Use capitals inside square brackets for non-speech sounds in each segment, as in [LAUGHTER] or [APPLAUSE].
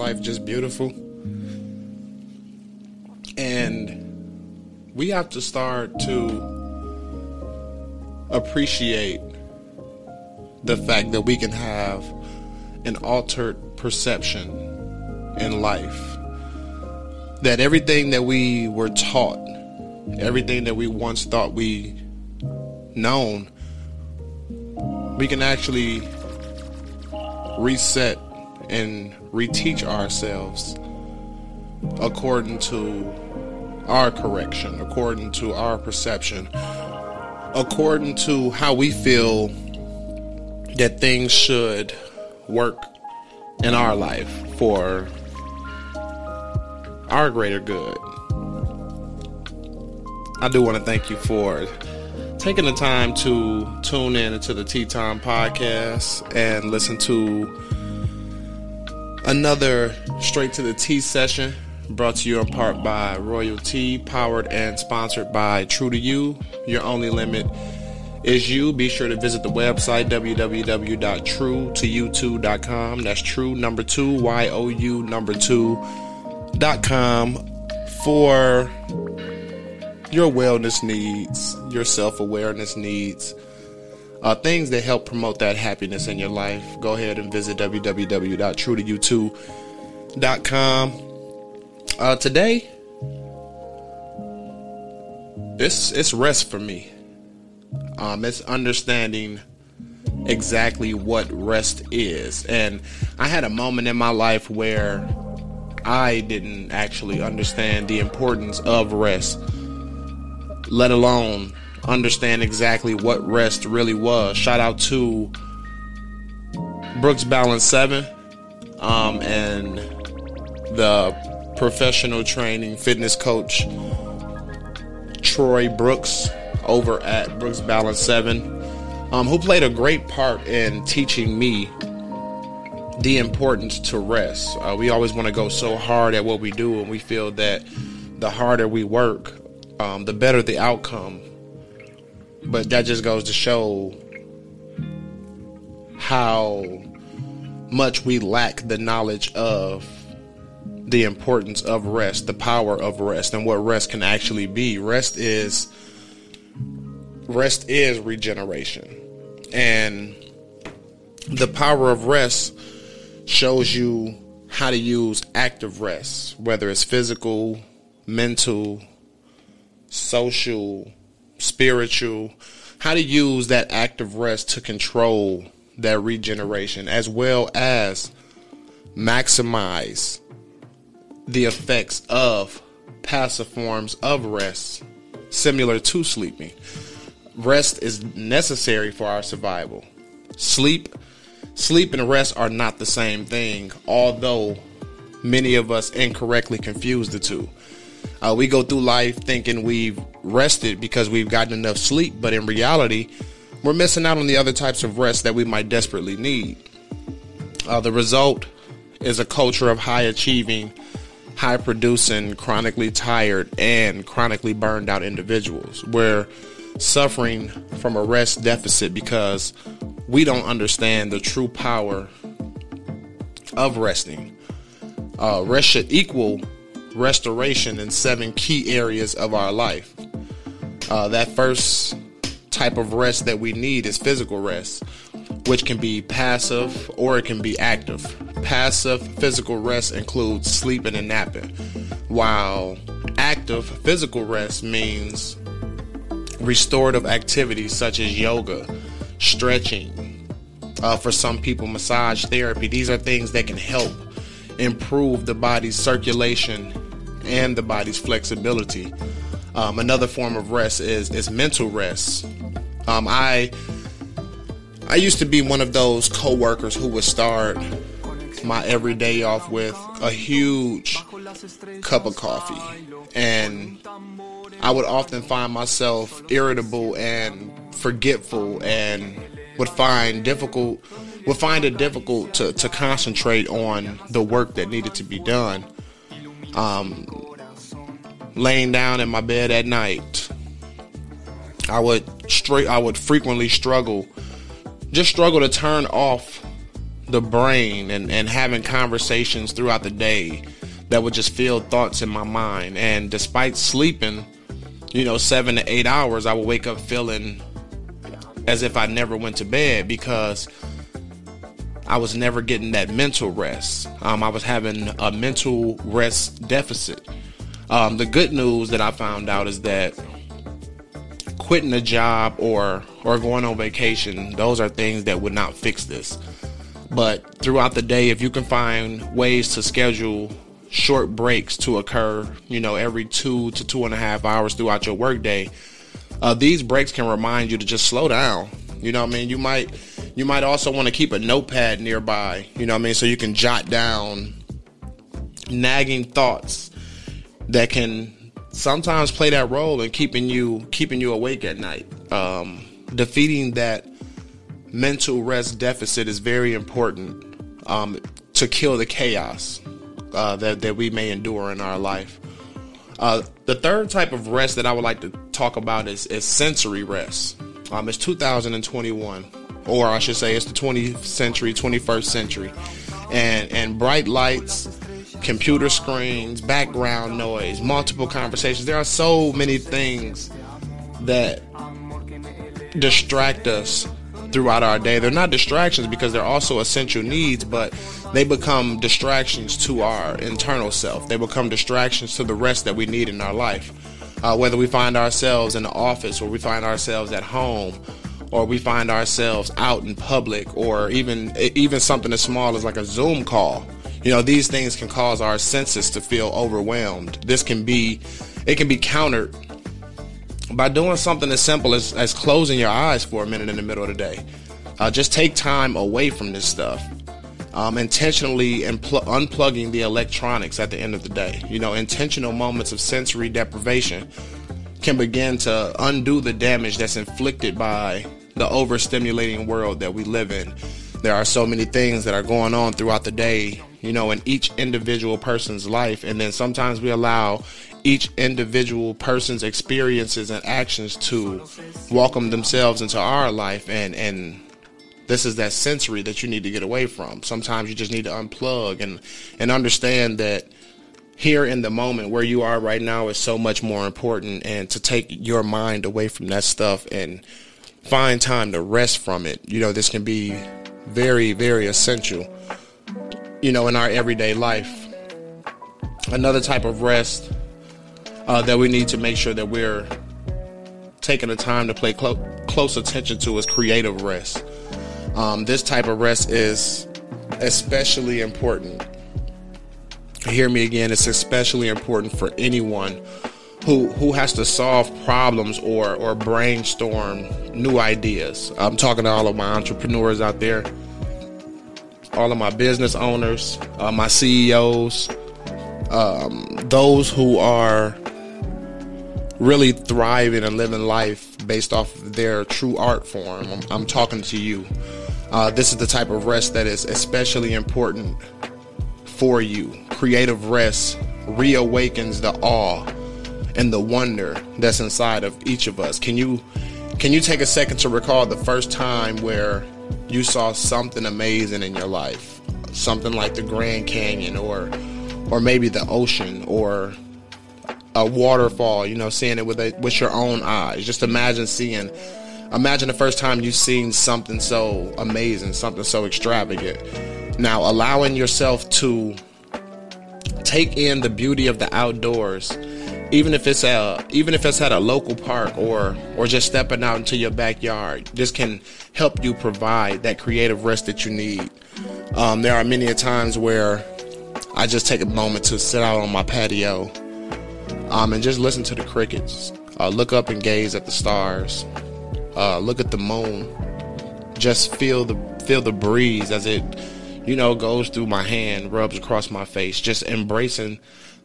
life just beautiful? And we have to start to appreciate the fact that we can have an altered perception in life. That everything that we were taught, everything that we once thought we known, we can actually reset and reteach ourselves according to our correction, according to our perception, according to how we feel that things should work in our life for our greater good. I do want to thank you for taking the time to tune in into the Tea Time podcast and listen to another Straight to the Tea session brought to you in part by Royal Tea, powered and sponsored by True to You. Your only limit is you. Be sure to visit the website www.true2you2.com. That's true number two, Y O U number two dot com for your wellness needs, your self awareness needs, uh, things that help promote that happiness in your life. Go ahead and visit www.true2you2.com. Uh, today, it's it's rest for me. Um, it's understanding exactly what rest is, and I had a moment in my life where I didn't actually understand the importance of rest let alone understand exactly what rest really was. Shout out to Brooks Balance 7 um, and the professional training fitness coach Troy Brooks over at Brooks Balance 7, um, who played a great part in teaching me the importance to rest. Uh, we always want to go so hard at what we do, and we feel that the harder we work, um, the better the outcome. But that just goes to show how much we lack the knowledge of the importance of rest, the power of rest, and what rest can actually be. Rest is rest is regeneration. And the power of rest shows you how to use active rest, whether it's physical, mental, social, spiritual, how to use that active rest to control that regeneration as well as maximize the effects of passive forms of rest similar to sleeping. Rest is necessary for our survival. Sleep sleep and rest are not the same thing, although many of us incorrectly confuse the two. Uh, we go through life thinking we've rested because we've gotten enough sleep, but in reality, we're missing out on the other types of rest that we might desperately need. Uh, the result is a culture of high achieving, high producing, chronically tired, and chronically burned out individuals. We're suffering from a rest deficit because we don't understand the true power of resting. Uh, rest should equal restoration in seven key areas of our life. Uh, that first type of rest that we need is physical rest, which can be passive or it can be active. Passive physical rest includes sleeping and napping, while active physical rest means restorative activities such as yoga, stretching, uh, for some people, massage therapy. These are things that can help improve the body's circulation and the body's flexibility. Um, another form of rest is is mental rest. Um, I I used to be one of those coworkers who would start my everyday off with a huge cup of coffee, and I would often find myself irritable and forgetful, and would find difficult would find it difficult to, to concentrate on the work that needed to be done. Um, laying down in my bed at night, I would straight I would frequently struggle, just struggle to turn off the brain and, and having conversations throughout the day that would just fill thoughts in my mind. And despite sleeping, you know, seven to eight hours, I would wake up feeling as if I never went to bed because I was never getting that mental rest. Um, I was having a mental rest deficit. Um, the good news that I found out is that quitting a job or or going on vacation, those are things that would not fix this. But throughout the day, if you can find ways to schedule short breaks to occur, you know, every two to two and a half hours throughout your workday, uh, these breaks can remind you to just slow down. You know what I mean? You might you might also want to keep a notepad nearby, you know what I mean, so you can jot down nagging thoughts that can sometimes play that role in keeping you keeping you awake at night. Um, defeating that mental rest deficit is very important um, to kill the chaos uh, that that we may endure in our life. Uh, the third type of rest that I would like to talk about is, is sensory rest. Um, it's 2021, or I should say, it's the 20th century, 21st century, and and bright lights, computer screens, background noise, multiple conversations. There are so many things that distract us throughout our day. They're not distractions because they're also essential needs, but they become distractions to our internal self. They become distractions to the rest that we need in our life. Uh, whether we find ourselves in the office or we find ourselves at home or we find ourselves out in public or even even something as small as like a Zoom call. You know, these things can cause our senses to feel overwhelmed. This can be it can be countered by doing something as simple as, as closing your eyes for a minute in the middle of the day. Uh, just take time away from this stuff. Um, intentionally impl- unplugging the electronics at the end of the day. You know, intentional moments of sensory deprivation can begin to undo the damage that's inflicted by the overstimulating world that we live in. There are so many things that are going on throughout the day, you know, in each individual person's life. And then sometimes we allow each individual person's experiences and actions to welcome themselves into our life and and this is that sensory that you need to get away from. Sometimes you just need to unplug and and understand that here in the moment where you are right now is so much more important and to take your mind away from that stuff and find time to rest from it. You know, this can be very very essential you know in our everyday life. Another type of rest uh, that we need to make sure that we're taking the time to pay clo- close attention to is creative rest. Um, this type of rest is especially important. Hear me again, it's especially important for anyone who who has to solve problems or or brainstorm new ideas. I'm talking to all of my entrepreneurs out there, all of my business owners, uh, my CEOs, um, those who are really thriving and living life based off of their true art form. I'm, I'm talking to you. Uh, this is the type of rest that is especially important for you. Creative rest reawakens the awe and the wonder that's inside of each of us. Can you can you take a second to recall the first time where you saw something amazing in your life? Something like the Grand Canyon or or maybe the ocean or a waterfall, you know, seeing it with a, with your own eyes. Just imagine seeing imagine the first time you've seen something so amazing, something so extravagant. Now, allowing yourself to take in the beauty of the outdoors, even if it's a even if it's at a local park or or just stepping out into your backyard, this can help you provide that creative rest that you need. Um, there are many times where I just take a moment to sit out on my patio um, and just listen to the crickets. Uh, look up and gaze at the stars. Uh, look at the moon. Just feel the feel the breeze as it, you know, goes through my hand, rubs across my face. Just embracing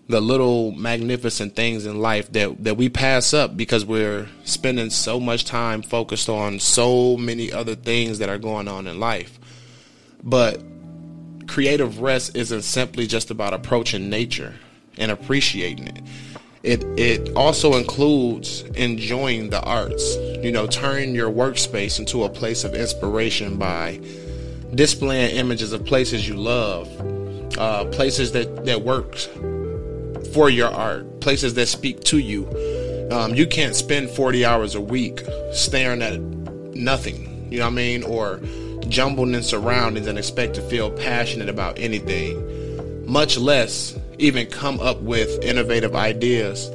the little magnificent things in life that that we pass up because we're spending so much time focused on so many other things that are going on in life. But creative rest isn't simply just about approaching nature and appreciating it it it also includes enjoying the arts. You know, turn your workspace into a place of inspiration by displaying images of places you love, uh, places that that work for your art, places that speak to you. Um, you can't spend 40 hours a week staring at nothing, you know what I mean, or jumbled in surroundings and expect to feel passionate about anything, much less even come up with innovative ideas.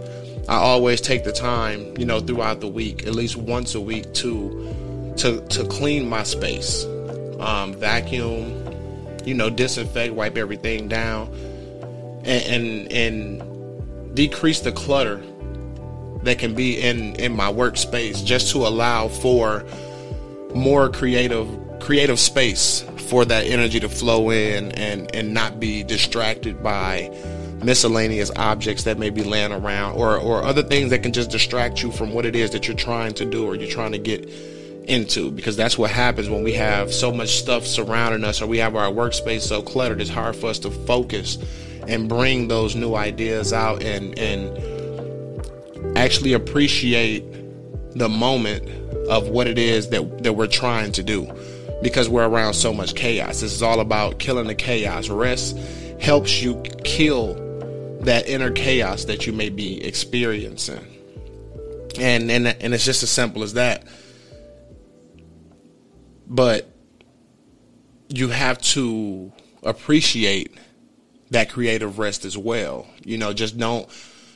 I always take the time, you know, throughout the week, at least once a week, to to to clean my space, um, vacuum, you know, disinfect, wipe everything down, and, and and decrease the clutter that can be in in my workspace, just to allow for more creative creative space for that energy to flow in and and not be distracted by miscellaneous objects that may be laying around or or other things that can just distract you from what it is that you're trying to do or you're trying to get into. Because that's what happens when we have so much stuff surrounding us or we have our workspace so cluttered it's hard for us to focus and bring those new ideas out and and actually appreciate the moment of what it is that that we're trying to do because we're around so much chaos. This is all about killing the chaos. Rest helps you kill that inner chaos that you may be experiencing. And and and it's just as simple as that. But you have to appreciate that creative rest as well. You know, just don't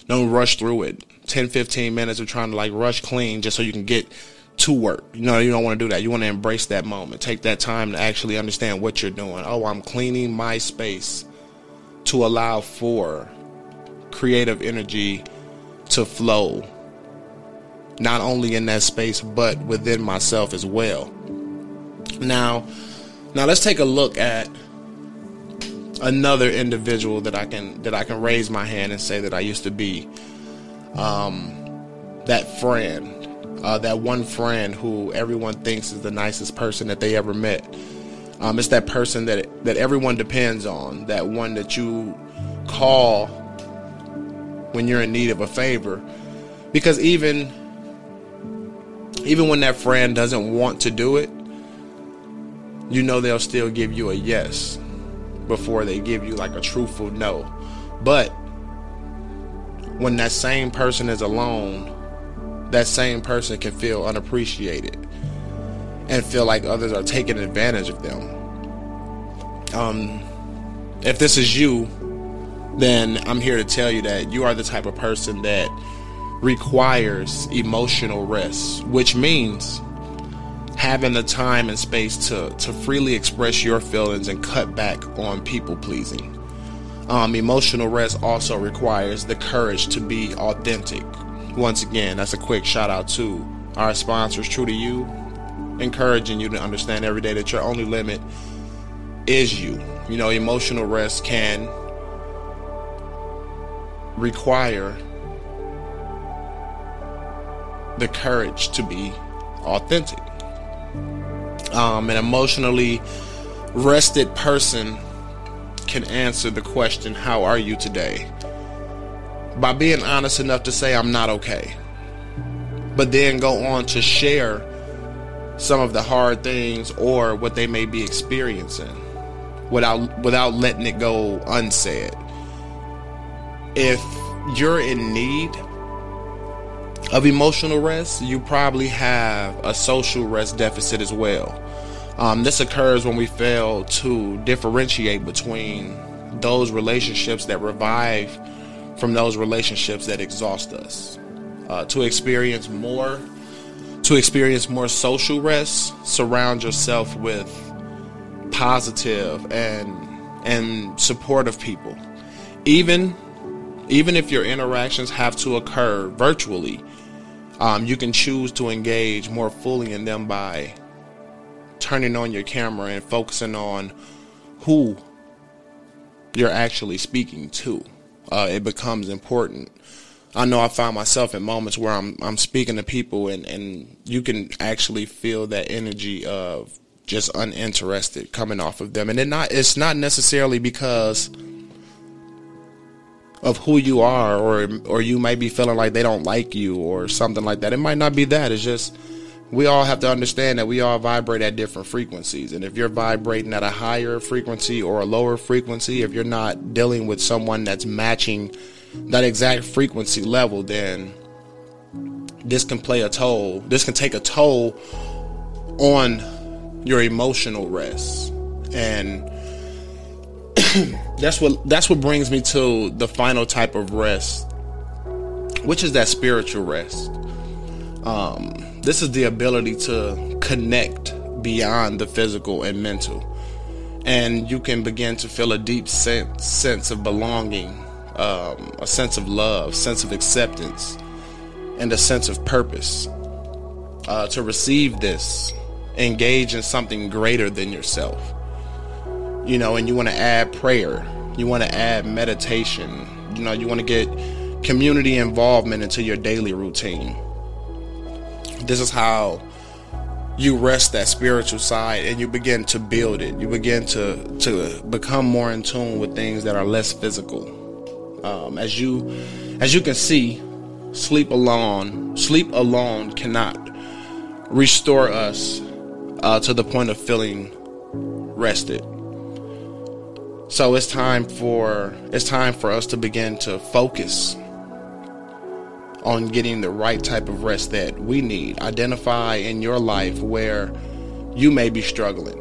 don't rush through it. 10 15 minutes of trying to like rush clean just so you can get to work. You know, you don't want to do that. You want to embrace that moment. Take that time to actually understand what you're doing. Oh, I'm cleaning my space to allow for creative energy to flow not only in that space but within myself as well. Now, now let's take a look at another individual that I can that I can raise my hand and say that I used to be um, that friend uh, that one friend who everyone thinks is the nicest person that they ever met. Um, it's that person that that everyone depends on. That one that you call when you're in need of a favor, because even even when that friend doesn't want to do it, you know they'll still give you a yes before they give you like a truthful no. But when that same person is alone that same person can feel unappreciated and feel like others are taking advantage of them. Um, if this is you, then I'm here to tell you that you are the type of person that requires emotional rest, which means having the time and space to, to freely express your feelings and cut back on people pleasing. Um, emotional rest also requires the courage to be authentic, once again, that's a quick shout out to our sponsors, True to You, encouraging you to understand every day that your only limit is you. You know, emotional rest can require the courage to be authentic. Um, an emotionally rested person can answer the question, How are you today? by being honest enough to say I'm not okay. But then go on to share some of the hard things or what they may be experiencing without without letting it go unsaid. If you're in need of emotional rest, you probably have a social rest deficit as well. Um, this occurs when we fail to differentiate between those relationships that revive from those relationships that exhaust us. Uh, to experience more, to experience more social rest, surround yourself with positive and and supportive people. Even even if your interactions have to occur virtually, um, you can choose to engage more fully in them by turning on your camera and focusing on who you're actually speaking to uh, it becomes important. I know I find myself in moments where I'm I'm speaking to people and, and you can actually feel that energy of just uninterested coming off of them. And it not it's not necessarily because of who you are or or you might be feeling like they don't like you or something like that. It might not be that. It's just we all have to understand that we all vibrate at different frequencies. And if you're vibrating at a higher frequency or a lower frequency, if you're not dealing with someone that's matching that exact frequency level, then this can play a toll. This can take a toll on your emotional rest. And [CLEARS THROAT] that's what that's what brings me to the final type of rest, which is that spiritual rest. Um, this is the ability to connect beyond the physical and mental. And you can begin to feel a deep sense, sense of belonging, um, a sense of love, sense of acceptance, and a sense of purpose. Uh, to receive this, engage in something greater than yourself. You know, and you want to add prayer, you want to add meditation, you know, you want to get community involvement into your daily routine this is how you rest that spiritual side and you begin to build it. You begin to to become more in tune with things that are less physical. Um, as you as you can see, sleep alone sleep alone cannot restore us uh, to the point of feeling rested. So it's time for it's time for us to begin to focus on getting the right type of rest that we need. Identify in your life where you may be struggling.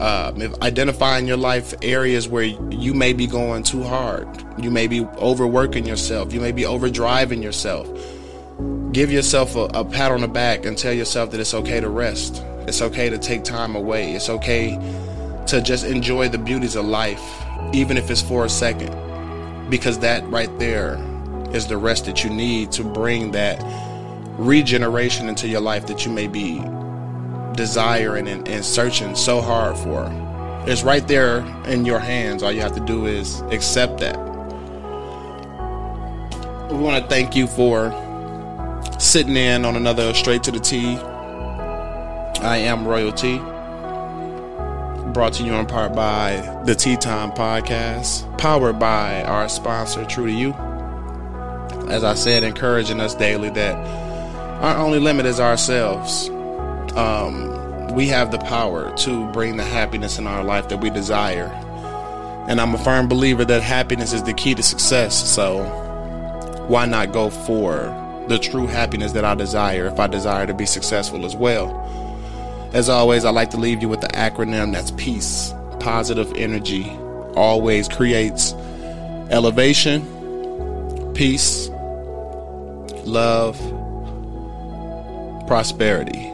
Um, if identify in your life areas where you may be going too hard, you may be overworking yourself, you may be overdriving yourself. Give yourself a, a pat on the back and tell yourself that it's okay to rest. It's okay to take time away. It's okay to just enjoy the beauties of life, even if it's for a second. Because that right there is the rest that you need to bring that regeneration into your life that you may be desiring and, and searching so hard for. It's right there in your hands. All you have to do is accept that. We want to thank you for sitting in on another Straight to the Tea. I am Royalty. Brought to you in part by the Tea Time Podcast, powered by our sponsor, True to You as I said, encouraging us daily that our only limit is ourselves. Um, we have the power to bring the happiness in our life that we desire. And I'm a firm believer that happiness is the key to success. So why not go for the true happiness that I desire if I desire to be successful as well? As always, I like to leave you with the acronym that's peace. Positive energy always creates elevation, peace, love, prosperity.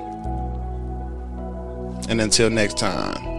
And until next time.